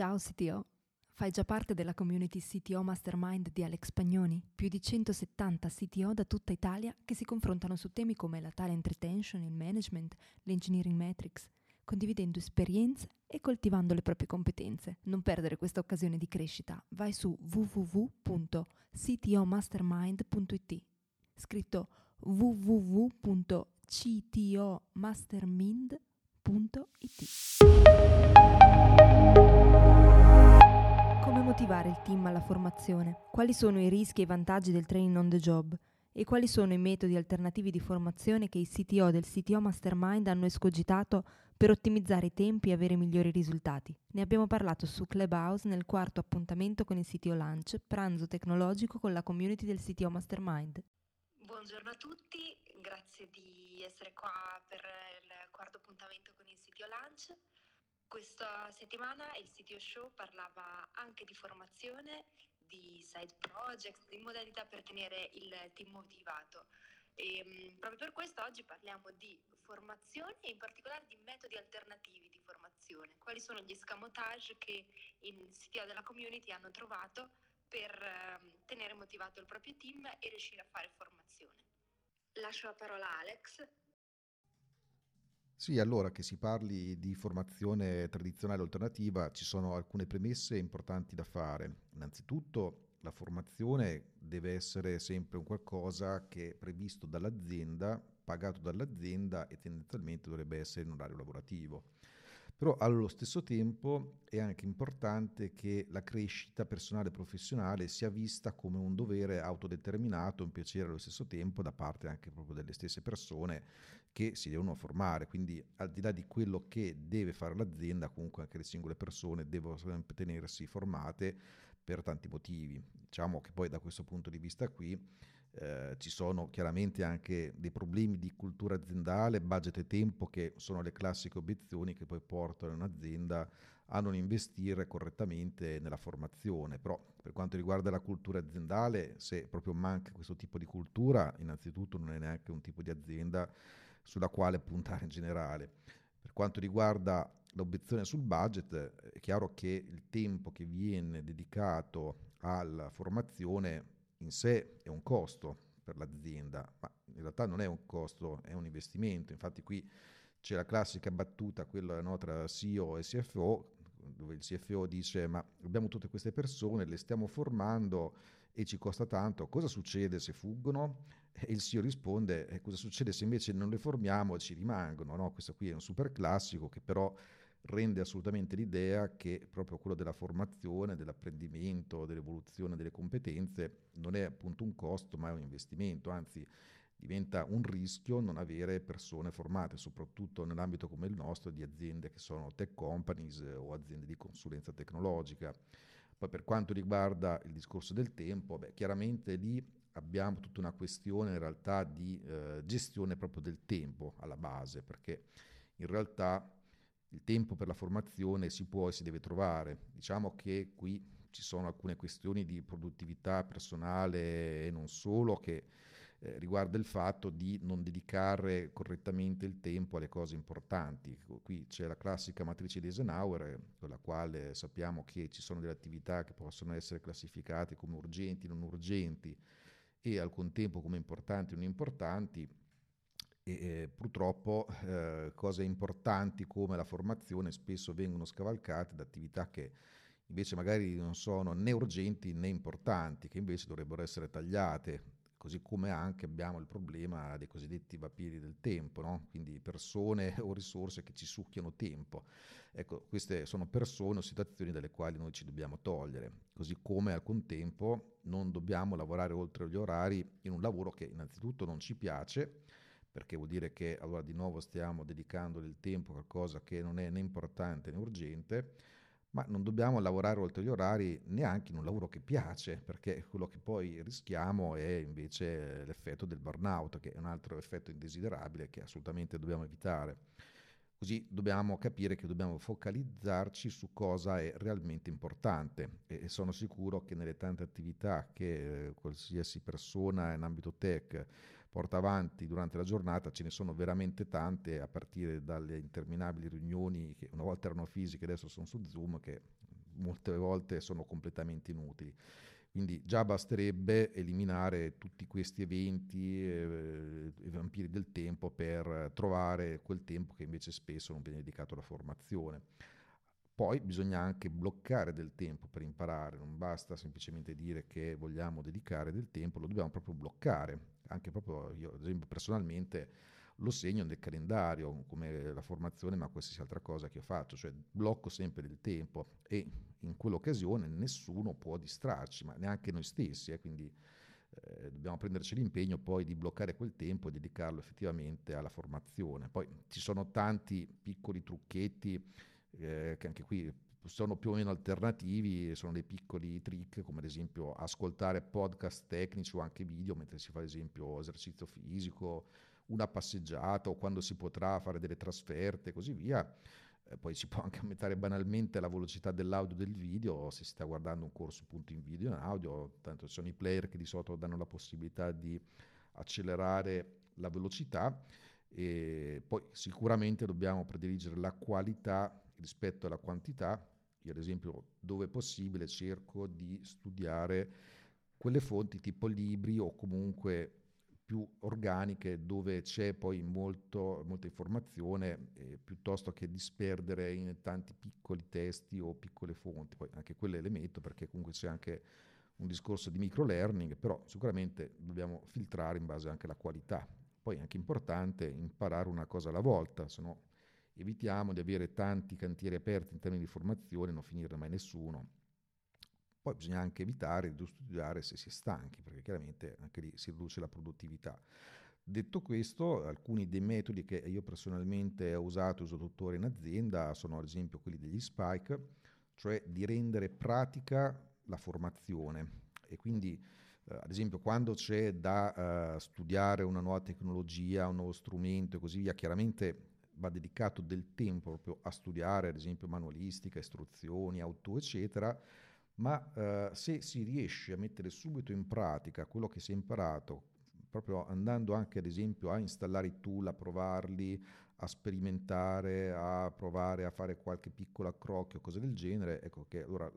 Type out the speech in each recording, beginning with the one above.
Ciao CTO, fai già parte della community CTO Mastermind di Alex Pagnoni, più di 170 CTO da tutta Italia che si confrontano su temi come la talent retention, il management, l'engineering metrics, condividendo esperienze e coltivando le proprie competenze. Non perdere questa occasione di crescita. Vai su www.ctomastermind.it, scritto www.ctomastermind.it. motivare il team alla formazione? Quali sono i rischi e i vantaggi del training on the job? E quali sono i metodi alternativi di formazione che i CTO del CTO Mastermind hanno escogitato per ottimizzare i tempi e avere migliori risultati? Ne abbiamo parlato su Clubhouse nel quarto appuntamento con il CTO Lunch, pranzo tecnologico con la community del CTO Mastermind. Buongiorno a tutti, grazie di essere qua per il quarto appuntamento con il CTO Lunch. Questa settimana il CTO Show parlava anche di formazione, di side project, di modalità per tenere il team motivato. E, mh, proprio per questo oggi parliamo di formazione e in particolare di metodi alternativi di formazione. Quali sono gli escamotage che i CTO della community hanno trovato per eh, tenere motivato il proprio team e riuscire a fare formazione. Lascio la parola a Alex sì, allora che si parli di formazione tradizionale alternativa ci sono alcune premesse importanti da fare. Innanzitutto la formazione deve essere sempre un qualcosa che è previsto dall'azienda, pagato dall'azienda e tendenzialmente dovrebbe essere in orario lavorativo. Però allo stesso tempo è anche importante che la crescita personale e professionale sia vista come un dovere autodeterminato, un piacere allo stesso tempo da parte anche proprio delle stesse persone che si devono formare. Quindi al di là di quello che deve fare l'azienda, comunque anche le singole persone devono sempre tenersi formate per tanti motivi. Diciamo che poi da questo punto di vista qui eh, ci sono chiaramente anche dei problemi di cultura aziendale, budget e tempo che sono le classiche obiezioni che poi portano un'azienda a non investire correttamente nella formazione. Però per quanto riguarda la cultura aziendale, se proprio manca questo tipo di cultura, innanzitutto non è neanche un tipo di azienda sulla quale puntare in generale. Per quanto riguarda l'obiezione sul budget, è chiaro che il tempo che viene dedicato alla formazione in sé è un costo per l'azienda, ma in realtà non è un costo, è un investimento. Infatti qui c'è la classica battuta, quella no, tra CEO e CFO, dove il CFO dice ma abbiamo tutte queste persone, le stiamo formando e ci costa tanto, cosa succede se fuggono? E il CEO risponde eh, cosa succede se invece non le formiamo e ci rimangono? No? Questo qui è un super classico che però rende assolutamente l'idea che proprio quello della formazione, dell'apprendimento, dell'evoluzione delle competenze non è appunto un costo ma è un investimento, anzi diventa un rischio non avere persone formate, soprattutto nell'ambito come il nostro di aziende che sono tech companies o aziende di consulenza tecnologica. Poi per quanto riguarda il discorso del tempo, beh, chiaramente lì abbiamo tutta una questione in realtà di eh, gestione proprio del tempo alla base, perché in realtà il tempo per la formazione si può e si deve trovare. Diciamo che qui ci sono alcune questioni di produttività personale e non solo che eh, riguarda il fatto di non dedicare correttamente il tempo alle cose importanti. Qui c'è la classica matrice di Eisenhower, con la quale sappiamo che ci sono delle attività che possono essere classificate come urgenti, non urgenti e al contempo come importanti o non importanti e eh, purtroppo eh, cose importanti come la formazione spesso vengono scavalcate da attività che invece magari non sono né urgenti né importanti, che invece dovrebbero essere tagliate, così come anche abbiamo il problema dei cosiddetti vampiri del tempo, no? quindi persone o risorse che ci succhiano tempo. Ecco, queste sono persone o situazioni dalle quali noi ci dobbiamo togliere, così come al contempo non dobbiamo lavorare oltre gli orari in un lavoro che innanzitutto non ci piace, perché vuol dire che allora di nuovo stiamo dedicando del tempo a qualcosa che non è né importante né urgente, ma non dobbiamo lavorare oltre gli orari neanche in un lavoro che piace, perché quello che poi rischiamo è invece l'effetto del burnout, che è un altro effetto indesiderabile che assolutamente dobbiamo evitare. Così dobbiamo capire che dobbiamo focalizzarci su cosa è realmente importante e sono sicuro che nelle tante attività che eh, qualsiasi persona in ambito tech porta avanti durante la giornata, ce ne sono veramente tante, a partire dalle interminabili riunioni che una volta erano fisiche, adesso sono su Zoom, che molte volte sono completamente inutili. Quindi già basterebbe eliminare tutti questi eventi, eh, i vampiri del tempo, per trovare quel tempo che invece spesso non viene dedicato alla formazione. Poi bisogna anche bloccare del tempo per imparare, non basta semplicemente dire che vogliamo dedicare del tempo, lo dobbiamo proprio bloccare. Anche proprio io, ad esempio, personalmente lo segno nel calendario come la formazione, ma qualsiasi altra cosa che io faccio, cioè blocco sempre il tempo e in quell'occasione nessuno può distrarci, ma neanche noi stessi, eh, quindi eh, dobbiamo prenderci l'impegno poi di bloccare quel tempo e dedicarlo effettivamente alla formazione. Poi ci sono tanti piccoli trucchetti eh, che anche qui sono più o meno alternativi, sono dei piccoli trick come ad esempio ascoltare podcast tecnici o anche video mentre si fa ad esempio esercizio fisico, una passeggiata o quando si potrà fare delle trasferte e così via. Eh, poi si può anche aumentare banalmente la velocità dell'audio del video se si sta guardando un corso appunto in video e in audio, tanto ci sono i player che di solito danno la possibilità di accelerare la velocità e poi sicuramente dobbiamo prediligere la qualità rispetto alla quantità. Io ad esempio dove possibile cerco di studiare quelle fonti tipo libri o comunque più organiche dove c'è poi molto, molta informazione eh, piuttosto che disperdere in tanti piccoli testi o piccole fonti. Poi anche quelle le metto perché comunque c'è anche un discorso di micro learning, però sicuramente dobbiamo filtrare in base anche alla qualità. Poi è anche importante imparare una cosa alla volta, se no evitiamo di avere tanti cantieri aperti in termini di formazione non finirne mai nessuno poi bisogna anche evitare di studiare se si è stanchi, perché chiaramente anche lì si riduce la produttività. Detto questo, alcuni dei metodi che io personalmente ho usato e uso tuttora in azienda sono ad esempio quelli degli spike, cioè di rendere pratica la formazione e quindi eh, ad esempio quando c'è da eh, studiare una nuova tecnologia, un nuovo strumento e così via, chiaramente va dedicato del tempo proprio a studiare ad esempio manualistica, istruzioni, auto eccetera, ma eh, se si riesce a mettere subito in pratica quello che si è imparato, proprio andando anche ad esempio a installare i tool, a provarli, a sperimentare, a provare a fare qualche piccolo accrocchio, cose del genere, ecco che allora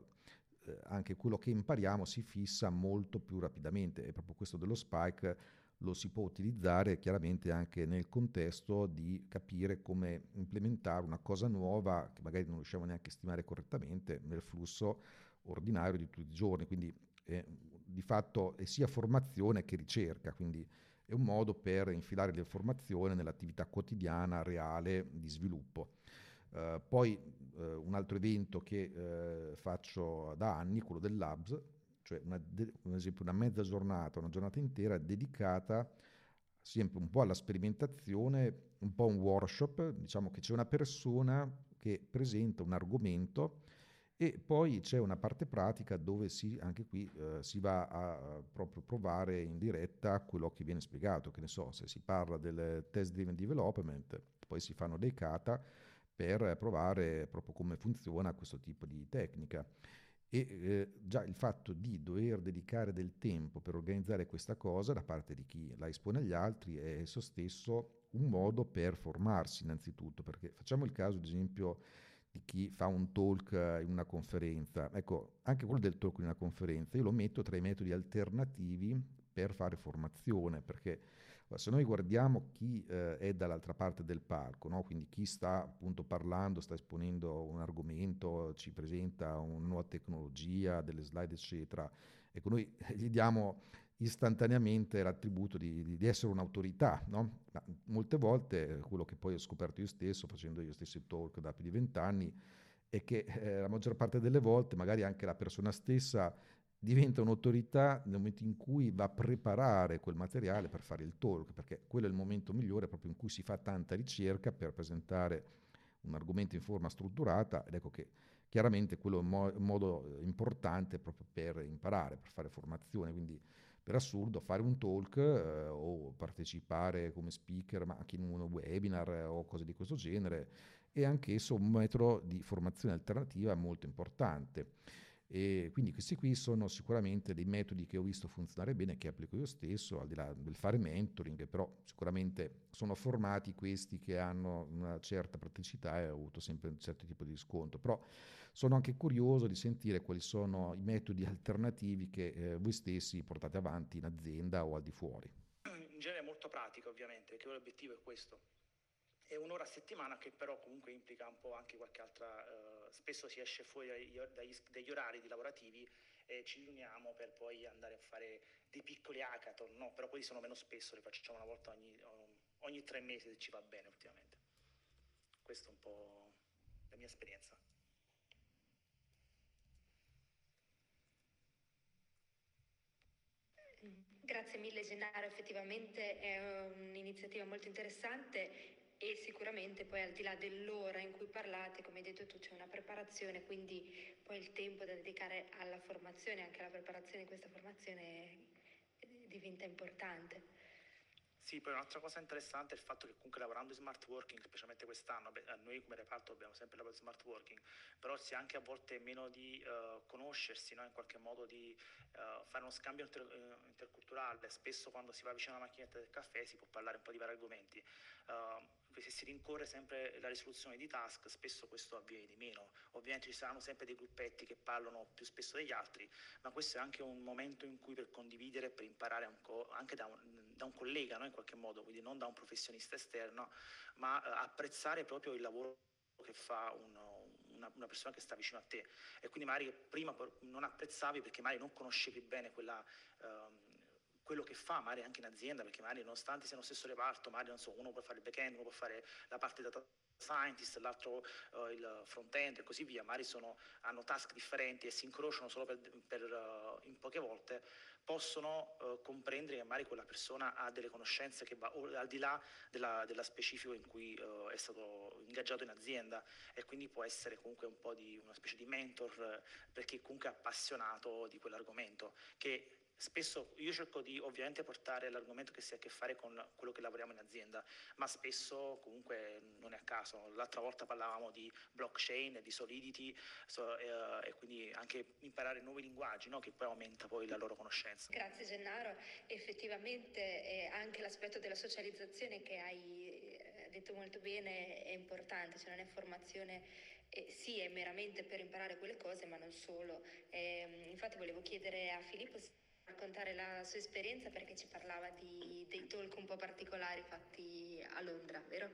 eh, anche quello che impariamo si fissa molto più rapidamente. E proprio questo dello spike lo si può utilizzare chiaramente anche nel contesto di capire come implementare una cosa nuova che magari non riusciamo neanche a stimare correttamente nel flusso ordinario di tutti i giorni, quindi eh, di fatto è sia formazione che ricerca, quindi è un modo per infilare l'informazione nell'attività quotidiana reale di sviluppo. Uh, poi uh, un altro evento che uh, faccio da anni, quello del Labs, cioè una un esempio una mezza giornata, una giornata intera dedicata sempre un po' alla sperimentazione, un po' un workshop, diciamo che c'è una persona che presenta un argomento e poi c'è una parte pratica dove si, anche qui eh, si va a proprio provare in diretta quello che viene spiegato, che ne so, se si parla del test driven development, poi si fanno dei kata per provare proprio come funziona questo tipo di tecnica. E eh, già il fatto di dover dedicare del tempo per organizzare questa cosa da parte di chi la espone agli altri è esso stesso un modo per formarsi innanzitutto, perché facciamo il caso, ad esempio, di chi fa un talk in una conferenza. Ecco, anche quello del talk in una conferenza, io lo metto tra i metodi alternativi per fare formazione, perché se noi guardiamo chi eh, è dall'altra parte del palco, no? quindi chi sta appunto parlando, sta esponendo un argomento, ci presenta una nuova tecnologia, delle slide, eccetera, ecco, noi gli diamo istantaneamente l'attributo di, di essere un'autorità. No? molte volte quello che poi ho scoperto io stesso, facendo io stessi talk da più di vent'anni, è che eh, la maggior parte delle volte magari anche la persona stessa diventa un'autorità nel momento in cui va a preparare quel materiale per fare il talk, perché quello è il momento migliore proprio in cui si fa tanta ricerca per presentare un argomento in forma strutturata ed ecco che chiaramente quello è un, mo- un modo importante proprio per imparare, per fare formazione, quindi per assurdo fare un talk eh, o partecipare come speaker ma anche in un webinar eh, o cose di questo genere è anch'esso un metodo di formazione alternativa molto importante. E quindi questi qui sono sicuramente dei metodi che ho visto funzionare bene, che applico io stesso, al di là del fare mentoring, però sicuramente sono formati questi che hanno una certa praticità e ho avuto sempre un certo tipo di riscontro. Però sono anche curioso di sentire quali sono i metodi alternativi che eh, voi stessi portate avanti in azienda o al di fuori. In genere molto pratico ovviamente, perché l'obiettivo è questo. È un'ora a settimana che però comunque implica un po' anche qualche altra, eh, spesso si esce fuori dagli, dagli, dagli orari lavorativi e ci riuniamo per poi andare a fare dei piccoli hackathon, no, però quelli sono meno spesso, li facciamo una volta ogni, ogni tre mesi se ci va bene ultimamente. Questa è un po' la mia esperienza. Grazie mille Gennaro, effettivamente è un'iniziativa molto interessante e sicuramente poi al di là dell'ora in cui parlate, come hai detto tu, c'è una preparazione, quindi poi il tempo da dedicare alla formazione, anche alla preparazione di questa formazione diventa importante. Sì, poi un'altra cosa interessante è il fatto che comunque lavorando in smart working, specialmente quest'anno, beh, noi come reparto abbiamo sempre lavorato in smart working, però si ha anche a volte meno di uh, conoscersi, no? in qualche modo di uh, fare uno scambio inter- uh, interculturale, spesso quando si va vicino alla macchinetta del caffè si può parlare un po' di vari argomenti. se si rincorre sempre la risoluzione di task, spesso questo avviene di meno. Ovviamente ci saranno sempre dei gruppetti che parlano più spesso degli altri, ma questo è anche un momento in cui per condividere, per imparare anche da un da un collega no? in qualche modo, quindi non da un professionista esterno, ma eh, apprezzare proprio il lavoro che fa uno, una, una, persona che sta vicino a te e quindi magari prima non apprezzavi perché magari non conoscevi bene quella, ehm, quello che fa magari anche in azienda, perché magari nonostante sia nello stesso reparto, magari non so, uno può fare il back-end, uno può fare la parte data scientist, l'altro uh, il front-end e così via, magari sono, hanno task differenti e si incrociano solo per, per uh, in poche volte, possono uh, comprendere che magari quella persona ha delle conoscenze che va al di là della, della specifico in cui è stato ingaggiato in azienda. E quindi può essere comunque un po' di una specie di mentor perché comunque è appassionato di quell'argomento che Spesso io cerco di ovviamente portare l'argomento che si ha a che fare con quello che lavoriamo in azienda, ma spesso comunque non è a caso. L'altra volta parlavamo di blockchain, di solidity so, eh, e quindi anche imparare nuovi linguaggi no? che poi aumenta poi la loro conoscenza. Grazie Gennaro, effettivamente eh, anche l'aspetto della socializzazione che hai eh, detto molto bene è importante, cioè non è formazione eh, sì, è meramente per imparare quelle cose, ma non solo. Eh, infatti volevo chiedere a Filippo raccontare la sua esperienza perché ci parlava di, dei talk un po' particolari fatti a Londra, vero?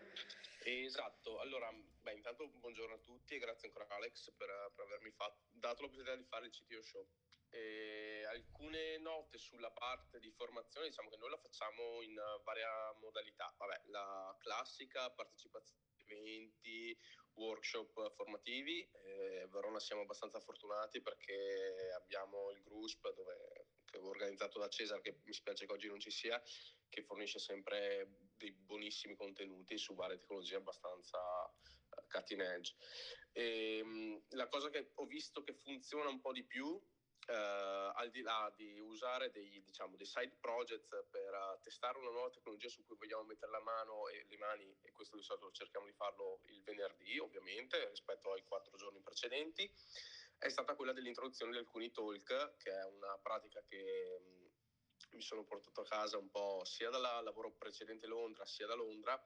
Esatto, allora, beh, intanto buongiorno a tutti e grazie ancora Alex per, per avermi fatto, dato possibilità di fare il CTO Show. E alcune note sulla parte di formazione, diciamo che noi la facciamo in varia modalità. Vabbè, la classica partecipazione eventi, workshop formativi. Eh, Verona siamo abbastanza fortunati perché abbiamo il GRUSP dove organizzato da Cesar, che mi spiace che oggi non ci sia, che fornisce sempre dei buonissimi contenuti su varie tecnologie abbastanza uh, cutting edge. E, um, la cosa che ho visto che funziona un po' di più Uh, al di là di usare dei, diciamo, dei side projects per uh, testare una nuova tecnologia su cui vogliamo mettere la mano e le mani, e questo di solito cerchiamo di farlo il venerdì, ovviamente, rispetto ai quattro giorni precedenti, è stata quella dell'introduzione di alcuni talk, che è una pratica che mi sono portato a casa un po' sia dal lavoro precedente Londra, sia da Londra,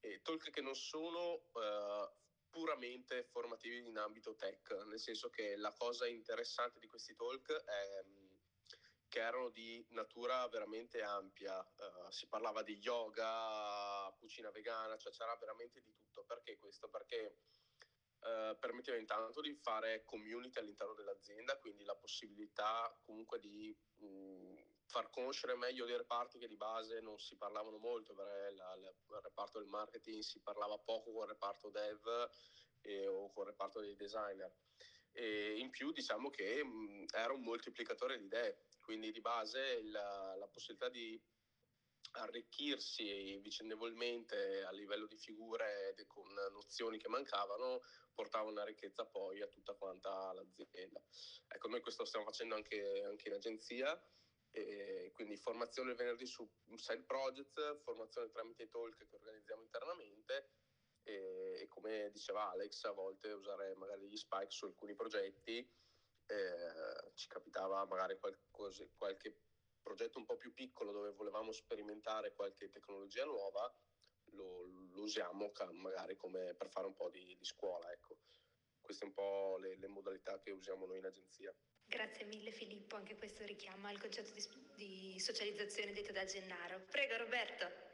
e talk che non sono uh, puramente formativi in ambito tech, nel senso che la cosa interessante di questi talk è che erano di natura veramente ampia, uh, si parlava di yoga, cucina vegana, cioè c'era veramente di tutto. Perché questo? Perché eh, permetteva intanto di fare community all'interno dell'azienda, quindi la possibilità comunque di mh, mm, far conoscere meglio dei reparti che di base non si parlavano molto, perché la, la, il reparto del marketing si parlava poco con il reparto dev e, o il reparto dei designer. E in più diciamo che mh, mm, era un moltiplicatore di idee, quindi di base la, la possibilità di arricchirsi vicendevolmente a livello di figure con nozioni che mancavano portava una ricchezza poi a tutta quanta l'azienda. Ecco, noi questo stiamo facendo anche, anche in agenzia, quindi formazione il venerdì su side projects, formazione tramite i talk che organizziamo internamente e, e, come diceva Alex, a volte usare magari gli spike su alcuni progetti, eh, ci capitava magari qualcosa, qualche progetto un po' più piccolo dove volevamo sperimentare qualche tecnologia nuova, lo, lo usiamo magari come per fare un po' di, di scuola. Ecco. queste un po' le, le modalità che usiamo noi in agenzia. Grazie mille Filippo, anche questo richiama il concetto di, di socializzazione detto da Gennaro. Prego Roberto.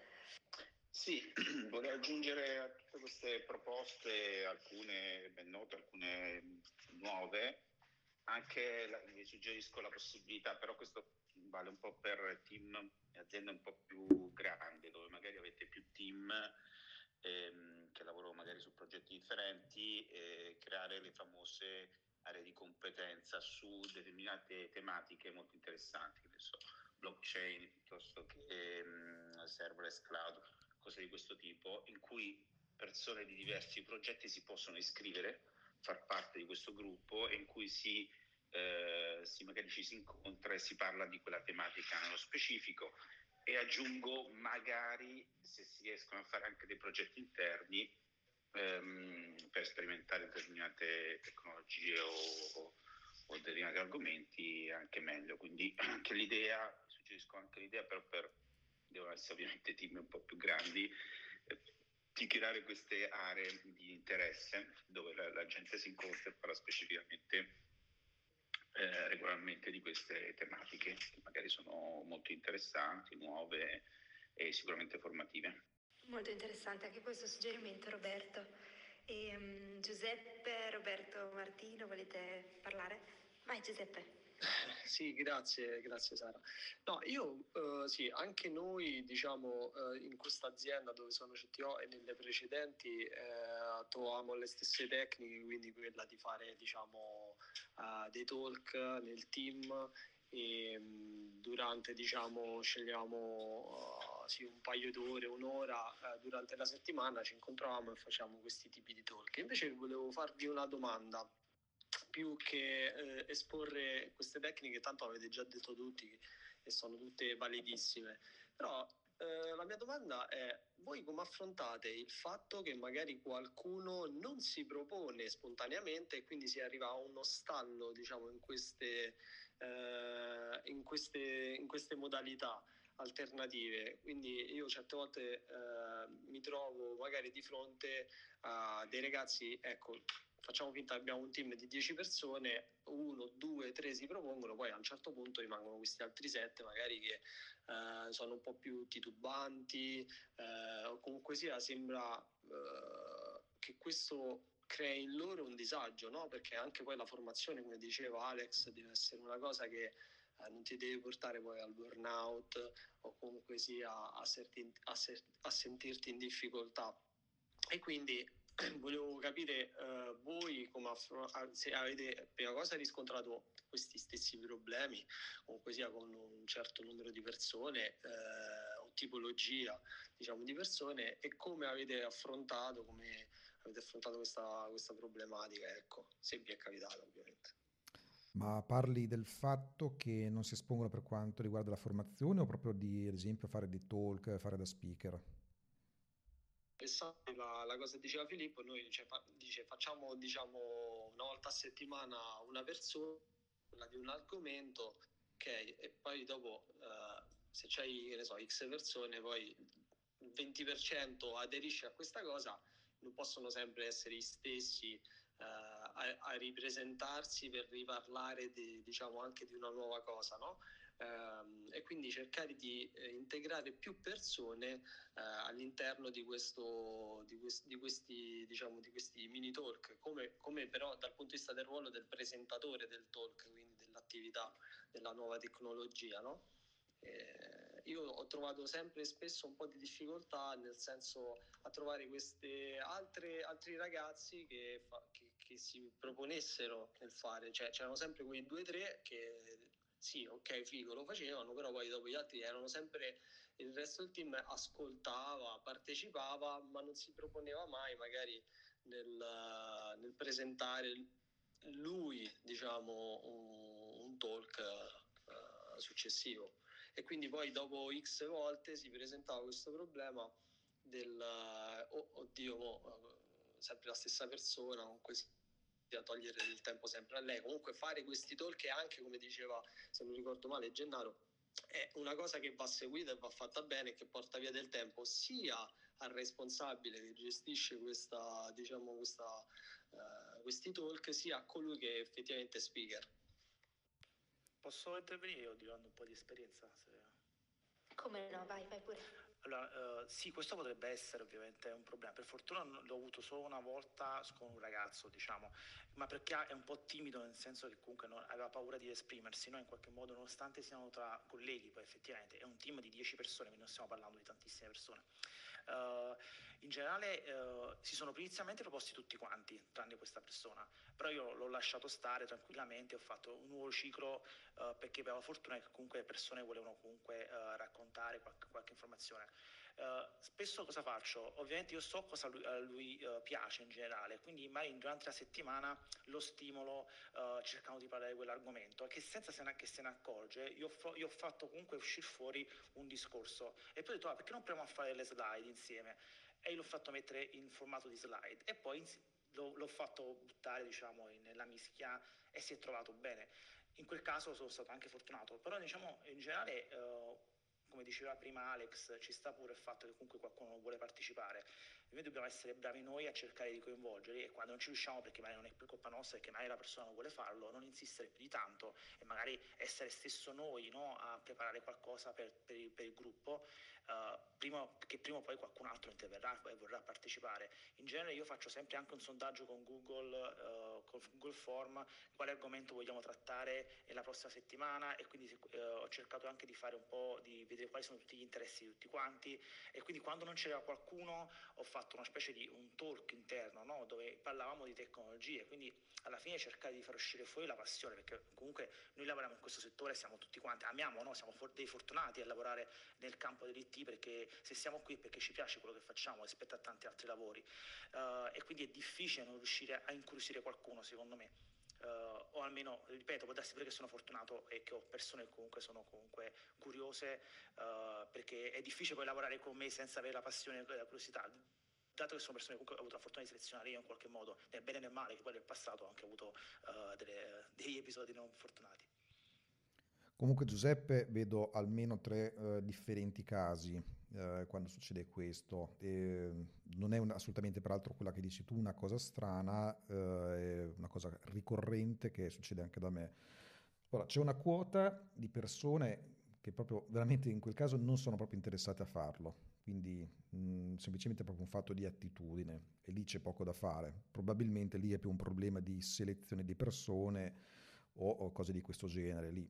Sì, vorrei aggiungere a tutte queste proposte alcune ben note, alcune nuove, anche la, vi suggerisco la possibilità, però questo vale un po' per team e aziende un po' più grandi, dove magari avete più team ehm, che lavorano magari su progetti differenti, e creare le famose aree di competenza su determinate tematiche molto interessanti, che so, blockchain piuttosto che ehm, serverless cloud, cose di questo tipo, in cui persone di diversi progetti si possono iscrivere, far parte di questo gruppo e in cui si, eh, si magari ci si incontra e si parla di quella tematica nello specifico e aggiungo magari se si riescono a fare anche dei progetti interni ehm, per sperimentare determinate tecnologie o, o, determinati argomenti anche meglio. Quindi anche l'idea, suggerisco anche l'idea, però per, devono essere ovviamente team un po' più grandi, eh, di creare queste aree di interesse dove la, la gente si incontra e parla specificamente eh, regolarmente di queste tematiche che magari sono molto interessanti, nuove e sicuramente formative. Molto interessante anche questo suggerimento Roberto. E, um, Giuseppe, Roberto, Martino, volete parlare? Vai Giuseppe. Sì, grazie, grazie Sara. No, io uh, sì, anche noi diciamo uh, in questa azienda dove sono CTO e nelle precedenti uh, trovavamo le stesse tecniche, quindi quella di fare diciamo dei talk nel team e um, durante diciamo scegliamo sì, un paio d'ore, un'ora durante la settimana ci incontravamo e facciamo questi tipi di talk. Invece volevo farvi una domanda più che eh, esporre queste tecniche, tanto avete già detto tutti e sono tutte validissime. Però eh, la mia domanda è, voi come affrontate il fatto che magari qualcuno non si propone spontaneamente e quindi si arriva a uno stallo, diciamo, in queste, eh, in queste, in queste modalità? alternative. Quindi io certe volte eh, mi trovo magari di fronte a dei ragazzi, ecco, facciamo finta che abbiamo un team di 10 persone, uno, due, tre si propongono, poi a un certo punto rimangono questi altri sette magari che eh, sono un po' più titubanti eh, comunque sia sembra eh, che questo crei in loro un disagio, no? perché anche poi la formazione, come diceva Alex, deve essere una cosa che non ti deve portare poi al burnout o comunque sia a, serti, a, ser, a sentirti in difficoltà. E quindi volevo capire uh, voi come affron- se avete prima cosa riscontrato questi stessi problemi, comunque sia con un certo numero di persone uh, o tipologia diciamo, di persone e come avete affrontato, come avete affrontato questa, questa problematica, ecco, se vi è capitato ovviamente. Ma parli del fatto che non si espongono per quanto riguarda la formazione o proprio di, ad esempio, fare dei talk, fare da speaker? la, la, cosa che diceva Filippo, noi dice, fa, dice, facciamo diciamo, una volta a settimana una persona di un argomento, ok, e poi dopo uh, se c'hai, so, x persone, poi il 20% aderisce a questa cosa, non possono sempre essere gli stessi a, ripresentarsi per riparlare di, diciamo, anche di una nuova cosa, no? ehm, e quindi cercare di eh, integrare più persone eh, all'interno di, questo, di, quest, di, questi, diciamo, di questi mini talk, come, come, però dal punto di vista del ruolo del presentatore del talk, quindi dell'attività della nuova tecnologia. No? Eh, io ho trovato sempre e spesso un po' di difficoltà nel senso a trovare questi altri ragazzi che, fa, che, che, si proponessero nel fare, cioè c'erano sempre quei due o tre che sì, ok, figo, lo facevano, però poi dopo gli altri erano sempre, il resto del team ascoltava, partecipava, ma non si proponeva mai magari nel, nel presentare lui, diciamo, un, un talk uh, successivo. E quindi poi dopo X volte si presentava questo problema del, oh, oddio, oh, sempre la stessa persona, comunque a togliere il tempo sempre a lei. Comunque fare questi talk anche, come diceva, se non ricordo male, Gennaro, è una cosa che va seguita e va fatta bene e che porta via del tempo sia al responsabile che gestisce questa, diciamo, questa, eh, questi talk sia a colui che è effettivamente speaker. Posso intervenire io dirando un po' di esperienza? Se... Come no, vai, vai pure. Allora, uh, sì, questo potrebbe essere ovviamente un problema. Per fortuna l'ho avuto solo una volta con un ragazzo, diciamo, ma perché è un po' timido nel senso che comunque non, aveva paura di esprimersi, no? in qualche modo, nonostante siano tra colleghi, poi effettivamente è un team di 10 persone, quindi non stiamo parlando di tantissime persone. Uh, in generale uh, si sono inizialmente proposti tutti quanti, tranne questa persona, però io l'ho lasciato stare tranquillamente, ho fatto un nuovo ciclo uh, perché avevo la fortuna che comunque le persone volevano comunque raccontare qualche, qualche informazione. Uh, spesso cosa faccio? Ovviamente io so cosa lui, a lui uh, piace in generale, quindi magari durante la settimana lo stimolo uh, cercando di parlare di quell'argomento, che senza se ne, che se ne accorge, io, fo, io, ho fatto comunque uscire fuori un discorso e poi ho detto ah, perché non proviamo a fare le slide insieme? E l'ho fatto mettere in formato di slide e poi in, l'ho, l'ho, fatto buttare diciamo nella mischia e si è trovato bene. In quel caso sono stato anche fortunato, però diciamo in generale come diceva prima Alex, ci sta pure il fatto che comunque qualcuno non vuole partecipare. Noi dobbiamo essere bravi noi a cercare di coinvolgerli e quando non ci riusciamo, perché magari non è più colpa nostra, perché magari la persona non vuole farlo, non insistere più di tanto e magari essere stesso noi no, a preparare qualcosa per, per, il, per il gruppo uh, prima, che prima o poi qualcun altro interverrà e vorrà partecipare. In genere io faccio sempre anche un sondaggio con Google, uh, Google Form, quale argomento vogliamo trattare nella prossima settimana e quindi uh, ho cercato anche di fare un po' di vedere quali sono tutti gli interessi di tutti quanti e quindi quando non c'era qualcuno ho fatto una specie di un talk interno no? dove parlavamo di tecnologie, quindi alla fine cercare di far uscire fuori la passione perché comunque noi lavoriamo in questo settore, siamo tutti quanti, amiamo, no? siamo dei fortunati a lavorare nel campo dell'IT perché se siamo qui è perché ci piace quello che facciamo rispetto a tanti altri lavori uh, e quindi è difficile non riuscire a incuriosire qualcuno secondo me. Uh, o almeno, ripeto, può darsi pure che sono fortunato e che ho persone che comunque sono comunque curiose, uh, perché è difficile poi lavorare con me senza avere la passione e la curiosità. Dato che sono persone che comunque ho avuto la fortuna di selezionare io in qualche modo, nel bene nel male, che poi nel passato ho anche avuto uh, delle, degli episodi non fortunati. Comunque Giuseppe vedo almeno tre differenti casi uh, quando succede questo. E non è un, assolutamente peraltro quella che dici tu una cosa strana, uh, è una cosa ricorrente che succede anche da me. Ora, c'è una quota di persone che proprio veramente in quel caso non sono proprio interessate a farlo, quindi mh, semplicemente proprio un fatto di attitudine e lì c'è poco da fare. Probabilmente lì è più un problema di selezione di persone o, o cose di questo genere. Lì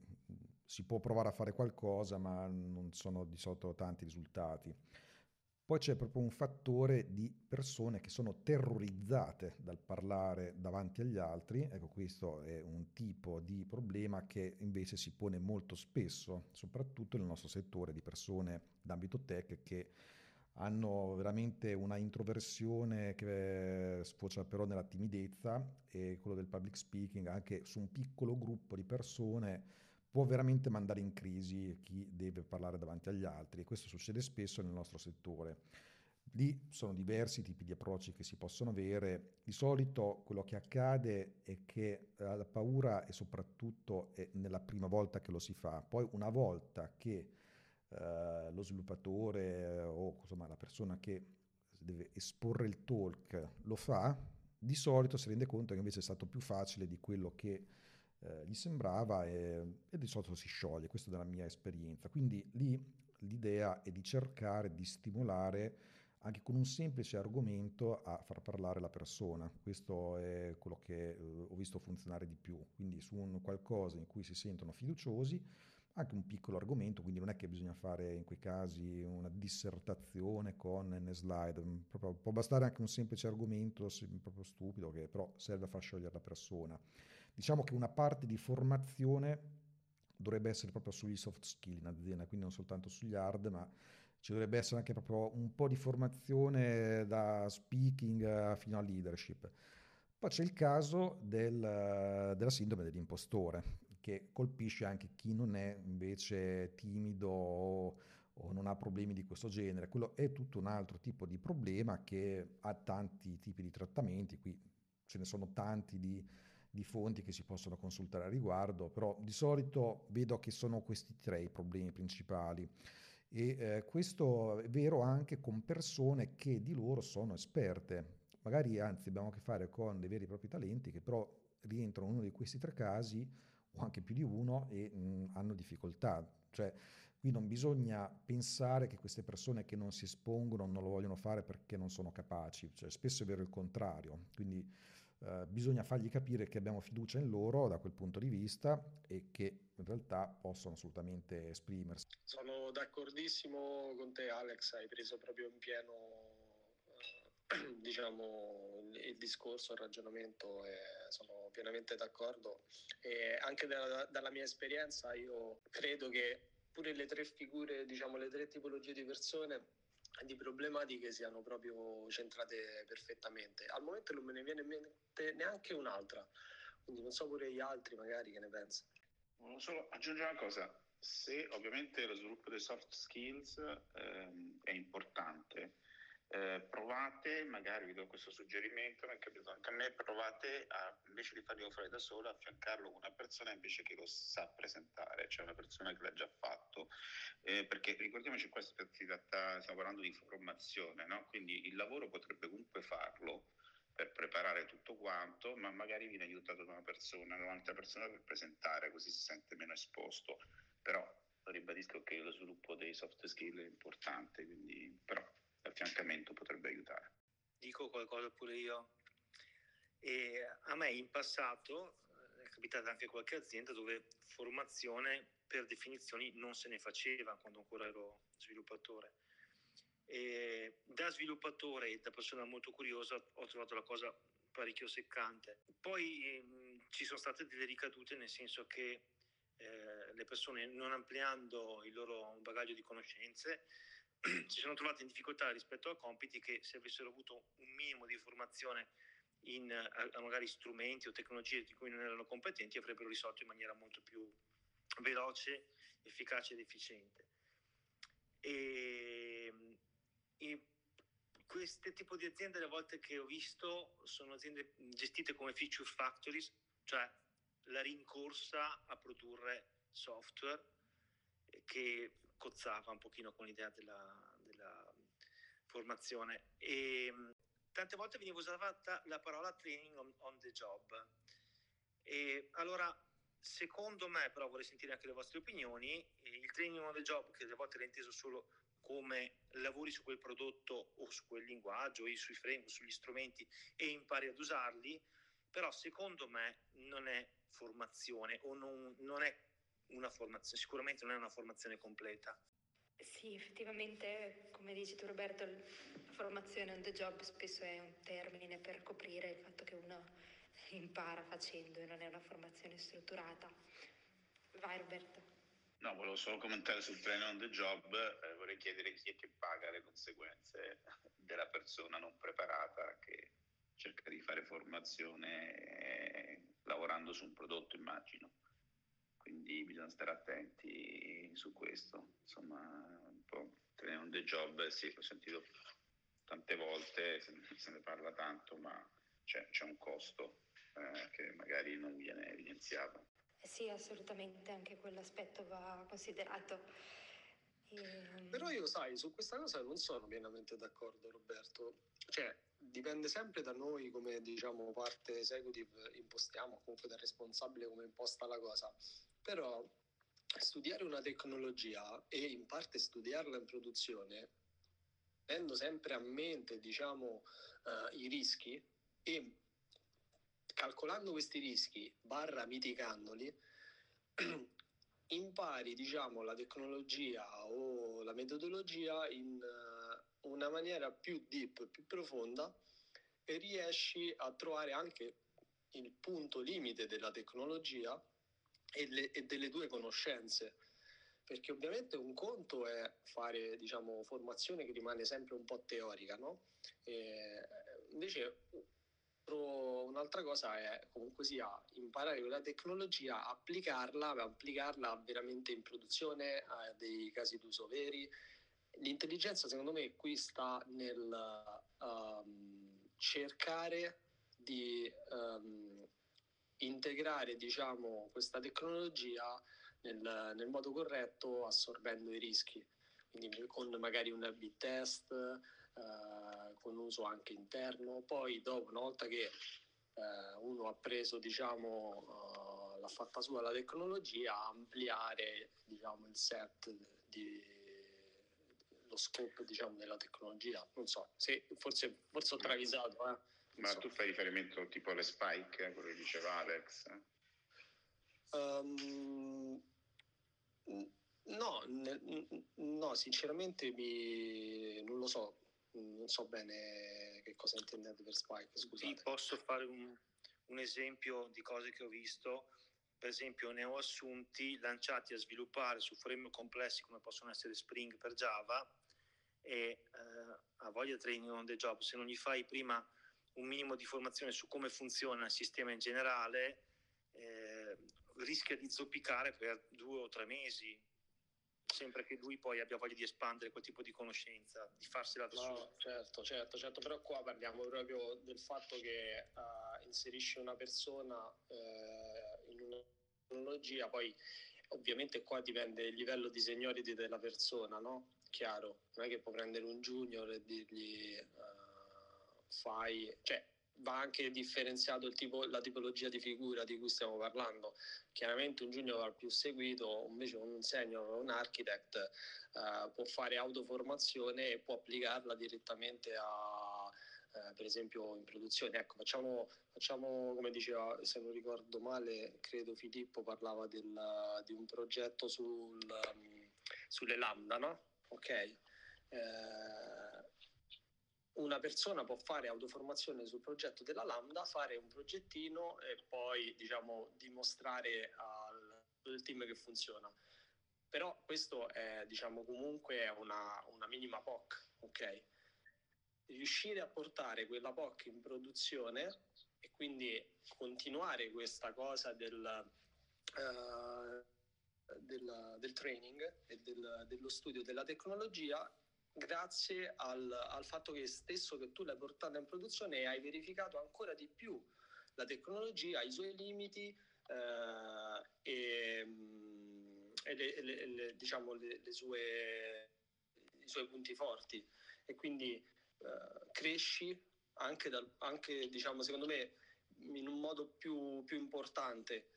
si può provare a fare qualcosa, ma non sono di solito tanti risultati. Poi c'è proprio un fattore di persone che sono terrorizzate dal parlare davanti agli altri, ecco questo è un tipo di problema che invece si pone molto spesso, soprattutto nel nostro settore di persone d'ambito tech che hanno veramente una introversione che sfocia però nella timidezza e quello del public speaking anche su un piccolo gruppo di persone può veramente mandare in crisi chi deve parlare davanti agli altri e questo succede spesso nel nostro settore. Lì sono diversi tipi di approcci che si possono avere. Di solito quello che accade è che eh, la paura è soprattutto è nella prima volta che lo si fa. Poi una volta che eh, lo sviluppatore o insomma, la persona che deve esporre il talk lo fa, di solito si rende conto che invece è stato più facile di quello che eh, gli sembrava e, e, di solito si scioglie, questa è dalla mia esperienza. Quindi lì l'idea è di cercare di stimolare anche con un semplice argomento a far parlare la persona. Questo è quello che eh, ho visto funzionare di più. Quindi su un qualcosa in cui si sentono fiduciosi, anche un piccolo argomento, quindi non è che bisogna fare in quei casi una dissertazione con N slide, proprio, può bastare anche un semplice argomento, proprio stupido, che però serve a far sciogliere la persona. Diciamo che una parte di formazione dovrebbe essere proprio sugli soft skill in azienda, quindi non soltanto sugli hard, ma ci dovrebbe essere anche proprio un po' di formazione da speaking fino a leadership. Poi c'è il caso del, della sindrome dell'impostore, che colpisce anche chi non è invece timido o, o, non ha problemi di questo genere. Quello è tutto un altro tipo di problema che ha tanti tipi di trattamenti, qui ce ne sono tanti di di fonti che si possono consultare a riguardo, però di solito vedo che sono questi tre i problemi principali. E eh, questo è vero anche con persone che di loro sono esperte, magari anzi abbiamo a che fare con dei veri e propri talenti che però rientrano in uno di questi tre casi o anche più di uno e mh, hanno difficoltà. Cioè, qui non bisogna pensare che queste persone che non si espongono non lo vogliono fare perché non sono capaci, cioè, spesso è vero il contrario. Quindi eh, bisogna fargli capire che abbiamo fiducia in loro da quel punto di vista e che in realtà possono assolutamente esprimersi. Sono d'accordissimo con te Alex, hai preso proprio in pieno diciamo, il discorso, il ragionamento e sono pienamente d'accordo. E anche da, dalla mia esperienza io credo che pure le tre figure, diciamo le tre tipologie di persone di problematiche siano proprio centrate perfettamente. Al momento non me ne viene in mente neanche un'altra, quindi non so pure gli altri magari che ne pensano. Volevo solo aggiungere una cosa, se ovviamente lo sviluppo dei soft skills ehm, è importante, eh, provate, magari vi do questo suggerimento, mi è capitato anche a me, provate a, invece di farlo fare da solo, affiancarlo con una persona invece che lo sa presentare, cioè una persona che l'ha già fatto, eh, perché ricordiamoci qua si tratta, stiamo parlando di formazione, no? quindi il lavoro potrebbe comunque farlo per preparare tutto quanto, ma magari viene aiutato da una persona, da un'altra persona per presentare, così si sente meno esposto, però ribadisco che lo sviluppo dei soft skill è importante, quindi però l'affiancamento potrebbe aiutare. Dico qualcosa pure io. E a me in passato eh, è capitata anche qualche azienda dove formazione per definizioni non se ne faceva quando ancora ero sviluppatore. E da sviluppatore e da persona molto curiosa ho trovato la cosa parecchio seccante. Poi mh, ci sono state delle ricadute nel senso che eh, le persone non ampliando il loro bagaglio di conoscenze si sono trovate in difficoltà rispetto a compiti che se avessero avuto un minimo di formazione in a, magari strumenti o tecnologie di cui non erano competenti avrebbero risolto in maniera molto più veloce, efficace ed efficiente. E, e queste tipo di aziende a volte che ho visto sono aziende gestite come feature factories, cioè la rincorsa a produrre software che cozzava un pochino con l'idea della formazione e tante volte veniva usata la parola training on, on the job e allora secondo me però vorrei sentire anche le vostre opinioni il training on the job che a volte era inteso solo come lavori su quel prodotto o su quel linguaggio o sui framework, sugli strumenti e impari ad usarli però secondo me non è formazione o non, non è una formazione, sicuramente non è una formazione completa. Sì, effettivamente, come dici tu Roberto, la formazione on the job spesso è un termine per coprire il fatto che uno impara facendo e non è una formazione strutturata. Vai Roberto. No, volevo solo commentare sul training on the job, eh, vorrei chiedere chi è che paga le conseguenze della persona non preparata che cerca di fare formazione eh, lavorando su un prodotto, immagino quindi bisogna stare attenti su questo. Insomma, un po' tenere un day job, sì, l'ho sentito tante volte, se, se ne parla tanto, ma c'è, c'è un costo eh, che magari non viene evidenziato. Eh sì, assolutamente, anche quell'aspetto va considerato. E... Ehm, Però io, sai, su questa cosa non sono pienamente d'accordo, Roberto. Cioè, dipende sempre da noi come, diciamo, parte executive impostiamo, comunque dal responsabile come imposta la cosa. Però studiare una tecnologia e in parte studiarla in produzione, avendo sempre a mente diciamo, uh, i rischi e calcolando questi rischi, barra mitigandoli, impari diciamo, la tecnologia o la metodologia in uh, una maniera più deep, più profonda e riesci a trovare anche il punto limite della tecnologia e, le, e delle tue conoscenze perché ovviamente un conto è fare diciamo, formazione che rimane sempre un po' teorica, no? E invece un'altra cosa è comunque sia imparare quella tecnologia, applicarla, applicarla veramente in produzione a dei casi d'uso veri. L'intelligenza secondo me qui sta nel um, cercare di um, integrare diciamo, questa tecnologia nel, nel, modo corretto assorbendo i rischi, quindi con magari un A-B test, eh, con uso anche interno. Poi dopo, una volta che eh, uno ha preso, diciamo, uh, l'ha fatta sua la tecnologia, ampliare diciamo, il set di, lo scope diciamo, della tecnologia. Non so, se, forse, forse ho travisato. Eh. Ma so. tu fai riferimento tipo alle spike, quello che diceva Alex? Um, no, ne, no, sinceramente mi, non lo so, non so bene che cosa intendete per spike, scusate. Sì, posso fare un, un esempio di cose che ho visto per esempio ne ho assunti lanciati a sviluppare su framework complessi come possono essere Spring per Java e eh, a voglia training on the job, se non gli fai prima un minimo di formazione su come funziona il sistema in generale, eh, rischia di zoppicare per due o tre mesi, sempre che lui poi abbia voglia di espandere quel tipo di conoscenza, di farsela da no, solo. Certo, certo, certo, però qua parliamo proprio del fatto che uh, inserisci una persona uh, in una tecnologia, poi ovviamente qua dipende il livello di seniority della persona, no? Chiaro, non è che può prendere un junior e dirgli fai, cioè va anche differenziato tipo, la tipologia di figura di cui stiamo parlando. Chiaramente un junior va più seguito, invece un senior un architect uh, può fare autoformazione e può applicarla direttamente a, uh, per esempio in produzione. Ecco, facciamo, facciamo, come diceva, se non ricordo male, credo Filippo parlava del, di un progetto sul, um, sulle lambda, no? Ok. Eh, una persona può fare autoformazione sul progetto della Lambda, fare un progettino e poi diciamo, dimostrare al, al team che funziona. Però questo è diciamo, comunque una, una minima POC, ok? Riuscire a portare quella POC in produzione e quindi continuare questa cosa del, uh, del, del training e del, dello studio della tecnologia grazie al, al, fatto che stesso che tu l'hai portata in produzione hai verificato ancora di più la tecnologia, i suoi limiti eh, e, mm, e le, le, le, diciamo, sue, i suoi punti forti. E quindi eh, cresci anche, dal, anche diciamo, secondo me in un modo più, più importante.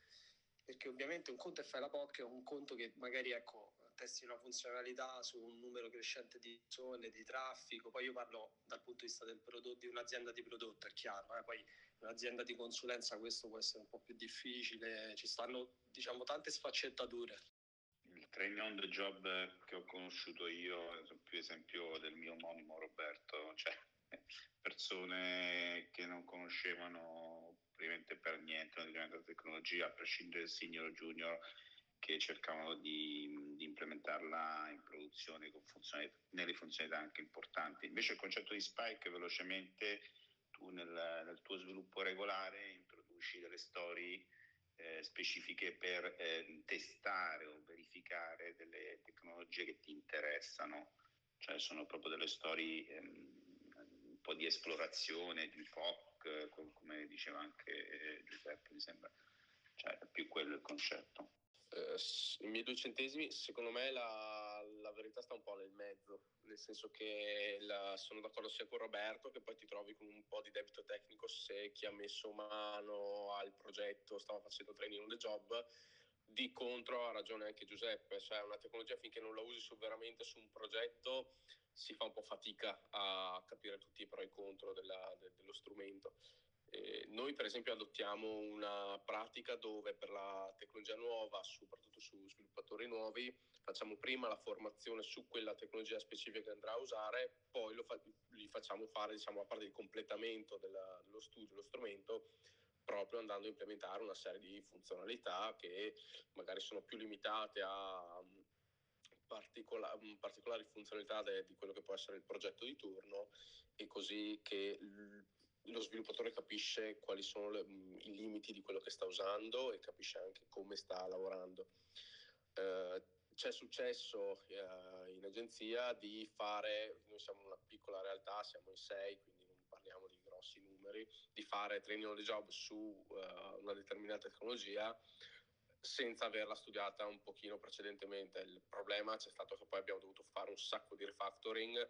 Perché ovviamente un conto è fare la POC, un conto che magari ecco testi una funzionalità su un numero crescente di persone, di traffico, poi io parlo dal punto di vista del prodotto, di un'azienda di prodotto, è chiaro, eh? poi un'azienda di consulenza questo può essere un po' più difficile, ci stanno diciamo tante sfaccettature. Il training on the job che ho conosciuto io più esempio del mio omonimo Roberto, cioè persone che non conoscevano praticamente per niente determinata tecnologia, a prescindere dal senior o junior, che cercavano di, di implementarla in produzione con funzionalità, nelle funzionalità anche importanti. Invece il concetto di Spike, velocemente, tu nel, nel tuo sviluppo regolare introduci delle storie eh, specifiche per eh, testare o verificare delle tecnologie che ti interessano, cioè sono proprio delle storie ehm, un po' di esplorazione, di POC, come diceva anche eh, Giuseppe, mi sembra, cioè è più quello il concetto. Eh, I miei due centesimi, secondo me la, la, verità sta un po' nel mezzo, nel senso che la, sono d'accordo sia con Roberto che poi ti trovi con un po' di debito tecnico se chi ha messo mano al progetto stava facendo training on the job. Di contro ha ragione anche Giuseppe, cioè una tecnologia finché non la usi su, veramente su un progetto si fa un po' fatica a capire tutti i pro e i contro della, de, dello strumento. Eh, noi per esempio adottiamo una pratica dove per la tecnologia nuova, soprattutto su sviluppatori nuovi, facciamo prima la formazione su quella tecnologia specifica che andrà a usare, poi fa- li facciamo fare diciamo, la parte di completamento della, dello studio, dello strumento, proprio andando a implementare una serie di funzionalità che magari sono più limitate a um, particola- um, particolari funzionalità de- di quello che può essere il progetto di turno e così che l- lo sviluppatore capisce quali sono le, mm, i limiti di quello che sta usando e capisce anche come sta lavorando. Eh, c'è successo eh, in agenzia di fare, noi siamo una piccola realtà, siamo in sei, quindi non parliamo di grossi numeri, di fare training on the job su uh, una determinata tecnologia senza averla studiata un pochino precedentemente. Il problema c'è stato che poi abbiamo dovuto fare un sacco di refactoring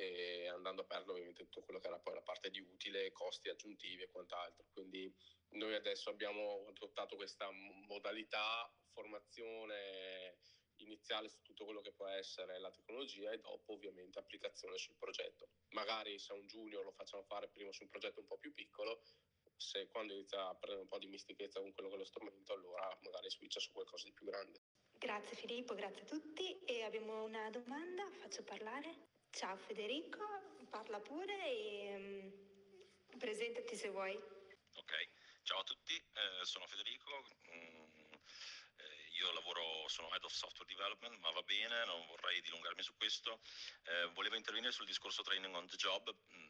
e andando a perdere ovviamente tutto quello che era poi la parte di utile, costi aggiuntivi e quant'altro. Quindi noi adesso abbiamo adottato questa modalità formazione iniziale su tutto quello che può essere la tecnologia e dopo ovviamente applicazione sul progetto. Magari se è un junior lo facciamo fare prima su un progetto un po' più piccolo, se quando inizia a prendere un po' di mistichezza con quello che è lo strumento, allora magari switcha su qualcosa di più grande. Grazie Filippo, grazie a tutti e abbiamo una domanda, faccio parlare. Ciao Federico, parla pure e um, presentati se vuoi. Ok, ciao a tutti, eh, sono Federico, mm, eh, io lavoro, sono Head of Software Development, ma va bene, non vorrei dilungarmi su questo. Eh, volevo intervenire sul discorso training on the job. Mm,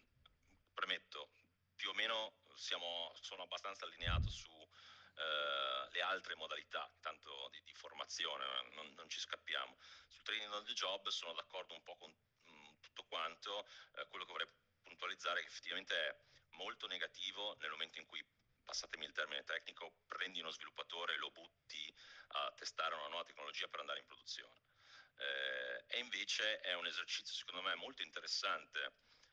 premetto, più o meno siamo, sono abbastanza allineato su eh, le altre modalità, tanto di, di formazione, non, non, ci scappiamo. Sul training on the job sono d'accordo un po' con tutto quanto, eh, quello che vorrei puntualizzare è che effettivamente è molto negativo nel momento in cui passatemi il termine tecnico, prendi uno sviluppatore e lo butti a testare una nuova tecnologia per andare in produzione. Eh, e invece è un esercizio secondo me molto interessante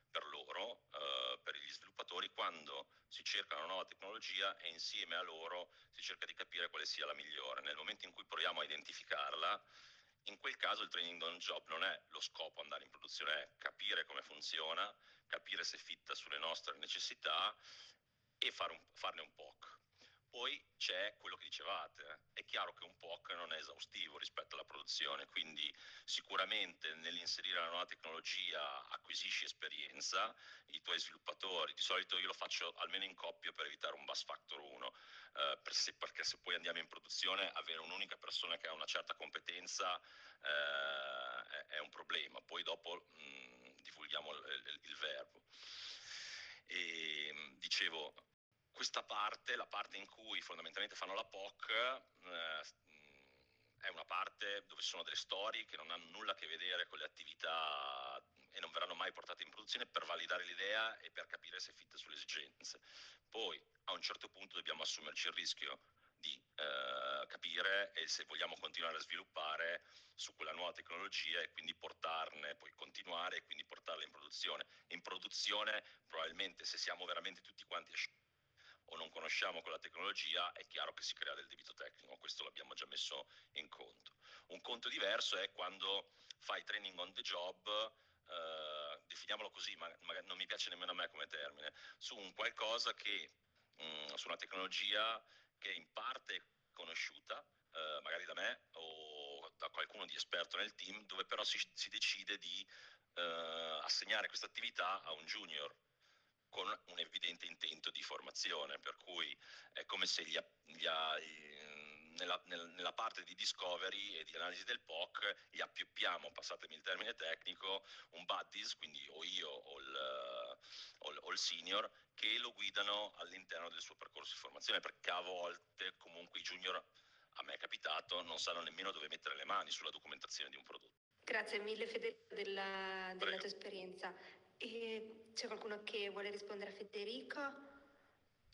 per loro, eh, per gli sviluppatori, quando si cerca una nuova tecnologia e insieme a loro si cerca di capire quale sia la migliore. Nel momento in cui proviamo a identificarla, in quel caso il training on job non è lo scopo andare in produzione, è capire come funziona, capire se fitta sulle nostre necessità e un, farne un POC. Poi c'è quello che dicevate, è chiaro che un POC non è esaustivo rispetto alla produzione, quindi sicuramente nell'inserire la nuova tecnologia acquisisci esperienza, i tuoi sviluppatori, di solito io lo faccio almeno in coppia per evitare un bus factor 1, eh, per se, perché se poi andiamo in produzione avere un'unica persona che ha una certa competenza eh, è, un problema, poi dopo mh, mm, divulghiamo il, il, il verbo. E, dicevo, questa parte, la parte in cui fondamentalmente fanno la POC, eh, è una parte dove ci sono delle storie che non hanno nulla a che vedere con le attività e non verranno mai portate in produzione per validare l'idea e per capire se è fitta sulle esigenze. Poi a un certo punto dobbiamo assumerci il rischio di eh, capire e se vogliamo continuare a sviluppare su quella nuova tecnologia e quindi portarne, poi continuare e quindi portarla in produzione. In produzione probabilmente se siamo veramente tutti quanti o non conosciamo quella tecnologia, è chiaro che si crea del debito tecnico, questo l'abbiamo già messo in conto. Un conto diverso è quando fai training on the job, eh, definiamolo così, ma, ma, non mi piace nemmeno a me come termine, su un qualcosa che, mh, mm, su una tecnologia che in parte è conosciuta, eh, magari da me o da qualcuno di esperto nel team, dove però si, si decide di eh, assegnare questa attività a un junior con un evidente intento di formazione, per cui è come se gli, gli, nella, nella, parte di discovery e di analisi del POC gli appioppiamo, passatemi il termine tecnico, un buddies, quindi o io o il, o, o il senior, che lo guidano all'interno del suo percorso di formazione, perché a volte comunque i junior, a me è capitato, non sanno nemmeno dove mettere le mani sulla documentazione di un prodotto. Grazie mille Federico della, della tua esperienza. E c'è qualcuno che vuole rispondere a Federico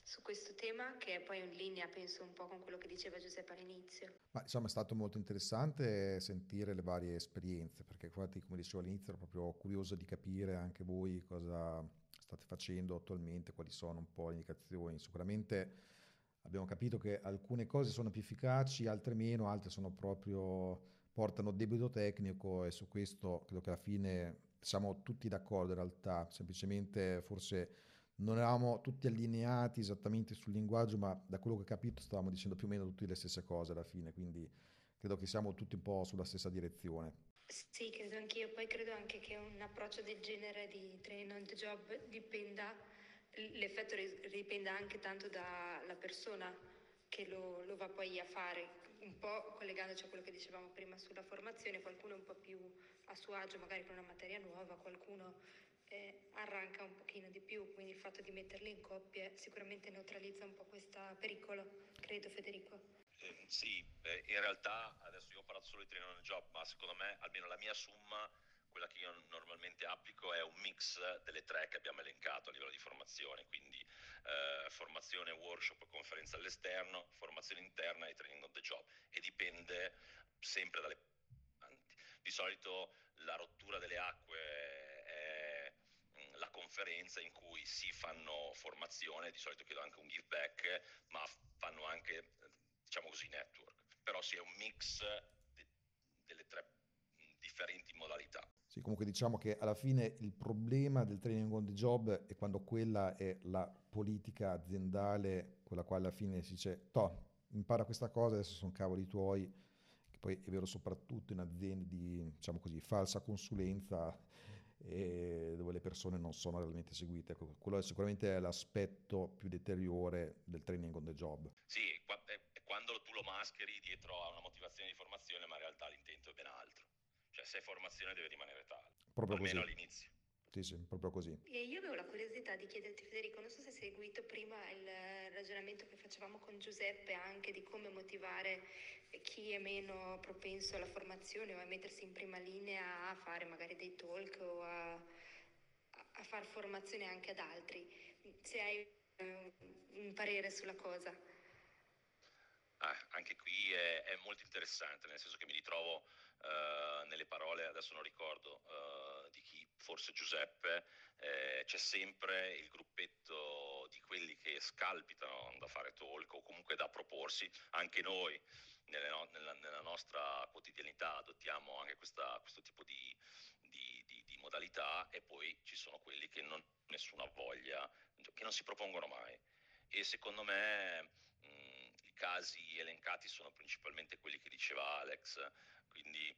su questo tema, che è poi in linea, penso, un po' con quello che diceva Giuseppe all'inizio? Ma, insomma, è stato molto interessante sentire le varie esperienze, perché infatti, come dicevo all'inizio, ero proprio curioso di capire anche voi cosa state facendo attualmente, quali sono un po' le indicazioni. Sicuramente abbiamo capito che alcune cose sono più efficaci, altre meno, altre sono proprio portano debito tecnico e su questo credo che alla fine siamo tutti d'accordo in realtà, semplicemente forse non eravamo tutti allineati esattamente sul linguaggio, ma da quello che ho capito stavamo dicendo più o meno tutte le stesse cose alla fine, quindi credo che siamo tutti un po' sulla stessa direzione. Sì, credo anch'io, poi credo anche che un approccio del genere di training on the job dipenda, l'effetto dipenda anche tanto dalla persona che lo, lo va poi a fare, un po' collegandoci a quello che dicevamo prima sulla formazione, qualcuno è un po' più a suo agio magari con una materia nuova, qualcuno eh, arranca un pochino di più, quindi il fatto di metterli in coppie sicuramente neutralizza un po' questo pericolo, credo Federico. Eh, sì, eh, in realtà adesso io ho parlato solo di training on job, ma secondo me almeno la mia summa quella che io normalmente applico è un mix delle tre che abbiamo elencato a livello di formazione, quindi eh, formazione, workshop, conferenza all'esterno, formazione interna e training on the job e dipende sempre dalle... Di solito la rottura delle acque è conferenza in cui si fanno formazione, di solito chiedo anche un give back, ma fanno anche, diciamo così, network. Però si è un mix de- delle tre differenti modalità. Sì, comunque diciamo che alla fine il problema del training on the job è quando quella è la politica aziendale, quella quale alla fine si dice, to, impara questa cosa, adesso sono cavoli tuoi, che poi è vero soprattutto in aziende di, diciamo così, falsa consulenza, dove le persone non sono realmente seguite. Ecco, quello è sicuramente l'aspetto più deteriore del training on the job. Sì, quando tu lo mascheri dietro a una motivazione di formazione, ma in realtà l'intento è ben altro. Cioè, se è formazione deve rimanere tale, proprio almeno così. all'inizio. Sì, sì, proprio così. E io avevo la curiosità di chiederti, Federico, non so se hai seguito prima il ragionamento che facevamo con Giuseppe anche di come motivare chi è meno propenso alla formazione o a mettersi in prima linea a fare magari dei talk o a, a fare formazione anche ad altri. Se hai uh, un parere sulla cosa. Ah, anche qui è, è, molto interessante, nel senso che mi ritrovo uh, nelle parole, adesso non ricordo uh, di chi, forse Giuseppe, eh, c'è sempre il gruppetto di quelli che scalpitano da fare talk o comunque da proporsi, anche noi no, nella, nella, nostra quotidianità adottiamo anche questa, questo tipo di, di, di, di, modalità e poi ci sono quelli che non nessuna voglia, che non si propongono mai. E secondo me mh, i casi elencati sono principalmente quelli che diceva Alex, quindi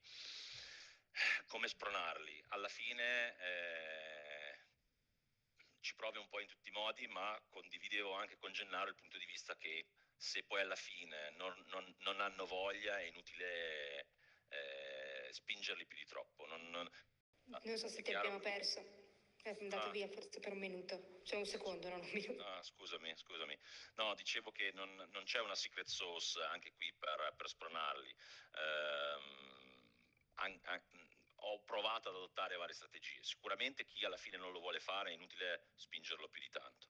come spronarli? Alla fine eh, ci provi un po' in tutti i modi, ma condividevo anche con Gennaro il punto di vista che se poi alla fine non, non, non hanno voglia è inutile eh, spingerli più di troppo. Non, non, non so se ti abbiamo perso. È andato ah. via forse per un minuto, cioè un secondo, non un minuto. Ah, scusami, scusami. No, dicevo che non, non c'è una secret sauce anche qui per, per spronarli. Ehm, an, an, ho provato ad adottare varie strategie. Sicuramente chi alla fine non lo vuole fare è inutile spingerlo più di tanto.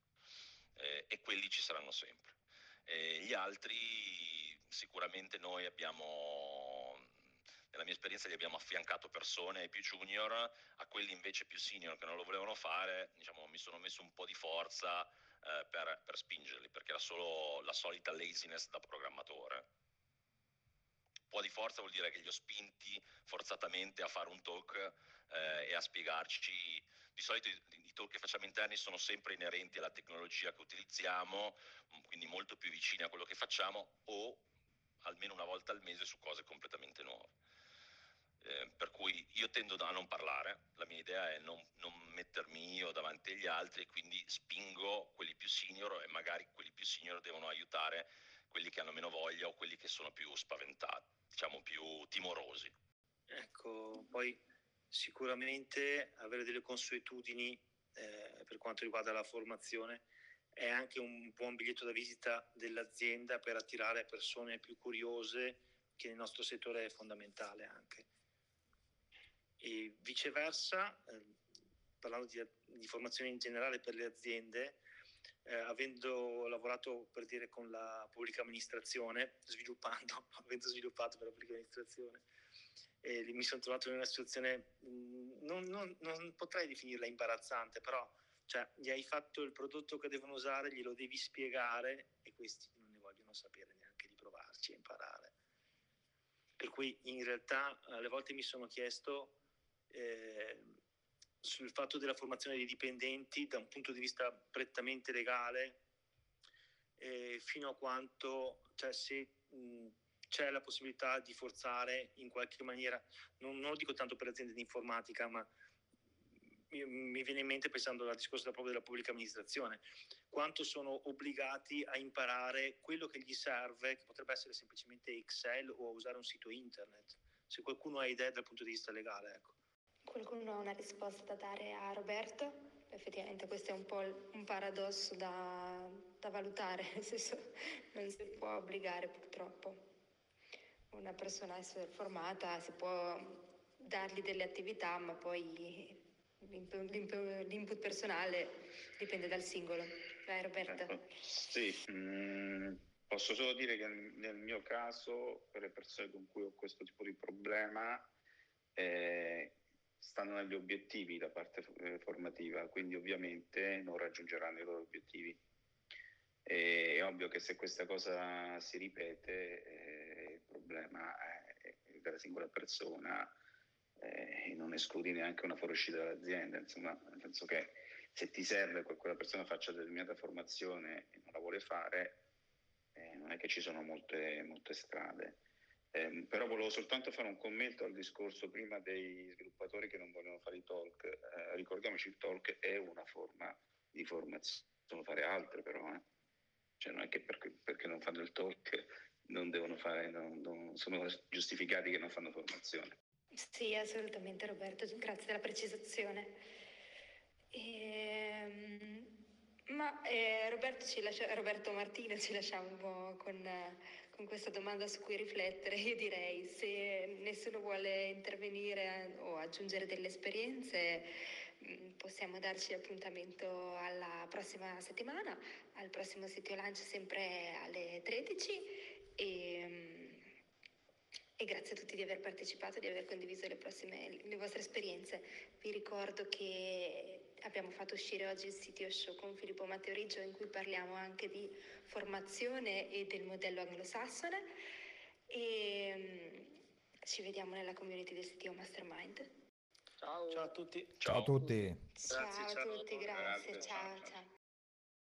Eh, e quelli ci saranno sempre. Eh, gli altri sicuramente noi abbiamo, nella mia esperienza, gli abbiamo affiancato persone più junior, a quelli invece più senior che non lo volevano fare, diciamo, mi sono messo un po' di forza eh, per, per spingerli, perché era solo la solita laziness da programmatore po' di forza vuol dire che li ho spinti forzatamente a fare un talk eh, e a spiegarci. Di solito i, i, talk che facciamo interni sono sempre inerenti alla tecnologia che utilizziamo, mm, quindi molto più vicini a quello che facciamo o almeno una volta al mese su cose completamente nuove. Eh, per cui io tendo a non parlare, la mia idea è non, non mettermi io davanti agli altri quindi spingo quelli più senior e magari quelli più senior devono aiutare quelli che hanno meno voglia o quelli che sono più spaventati, diciamo più timorosi. Ecco, poi sicuramente avere delle consuetudini eh, per quanto riguarda la formazione è anche un buon biglietto da visita dell'azienda per attirare persone più curiose che nel nostro settore è fondamentale anche. E viceversa, eh, parlando di, di formazione in generale per le aziende, eh, avendo lavorato per dire con la pubblica amministrazione, sviluppando, avendo sviluppato per la pubblica amministrazione, e mi sono trovato in una situazione, mm, non, non, non, potrei definirla imbarazzante, però cioè, gli hai fatto il prodotto che devono usare, glielo devi spiegare e questi non ne vogliono sapere neanche di provarci a imparare. Per cui in realtà alle volte mi sono chiesto... Eh, sul fatto della formazione dei dipendenti da un punto di vista prettamente legale eh, fino a quanto, cioè se mh, c'è la possibilità di forzare in qualche maniera, non, non lo dico tanto per aziende di informatica, ma mi, viene in mente pensando al discorso proprio della pubblica amministrazione, quanto sono obbligati a imparare quello che gli serve, che potrebbe essere semplicemente Excel o usare un sito internet, se qualcuno ha idee dal punto di vista legale. Ecco. Qualcuno ha una risposta da dare a Roberto? Effettivamente questo è un po' un paradosso da, da valutare, nel senso non si può obbligare purtroppo una persona a essere formata, si può dargli delle attività, ma poi l'input, personale dipende dal singolo. Vai Roberto. Ecco, sì, mm, posso solo dire che nel mio caso, per le persone con cui ho questo tipo di problema, eh, stanno negli obiettivi da parte eh, formativa, quindi ovviamente non raggiungeranno i loro obiettivi. E è ovvio che se questa cosa si ripete, eh, il problema è della singola persona eh, non escludi neanche una fuoriuscita dall'azienda, insomma, nel senso che se ti serve che quella persona faccia determinata formazione e non la vuole fare, eh, non è che ci sono molte, molte strade. Eh, però volevo soltanto fare un commento al discorso prima dei sviluppatori che non vogliono fare i talk. Eh, ricordiamoci, il talk è una forma di formazione, possono fare altre però, eh. cioè non è che perché, perché, non fanno il talk non devono fare, non, non sono giustificati che non fanno formazione. Sì, assolutamente Roberto, grazie della precisazione. Ehm, ma eh, Roberto, lascia, Roberto, Martino ci lasciamo con, con, questa domanda su cui riflettere. Io direi se nessuno vuole intervenire o aggiungere delle esperienze, mm, possiamo darci appuntamento alla prossima settimana, al prossimo sito lunch sempre alle 13 e, mm, e grazie a tutti di aver partecipato, di aver condiviso le, prossime, le vostre esperienze. Vi ricordo che abbiamo fatto uscire oggi il CTO Show con Filippo Matteo Riggio in cui parliamo anche di formazione e del modello anglosassone e um, ci vediamo nella community del CTO Mastermind. Ciao, ciao a tutti. Ciao, ciao a tutti. Ciao, ciao a tutti, grazie, grazie ciao. ciao.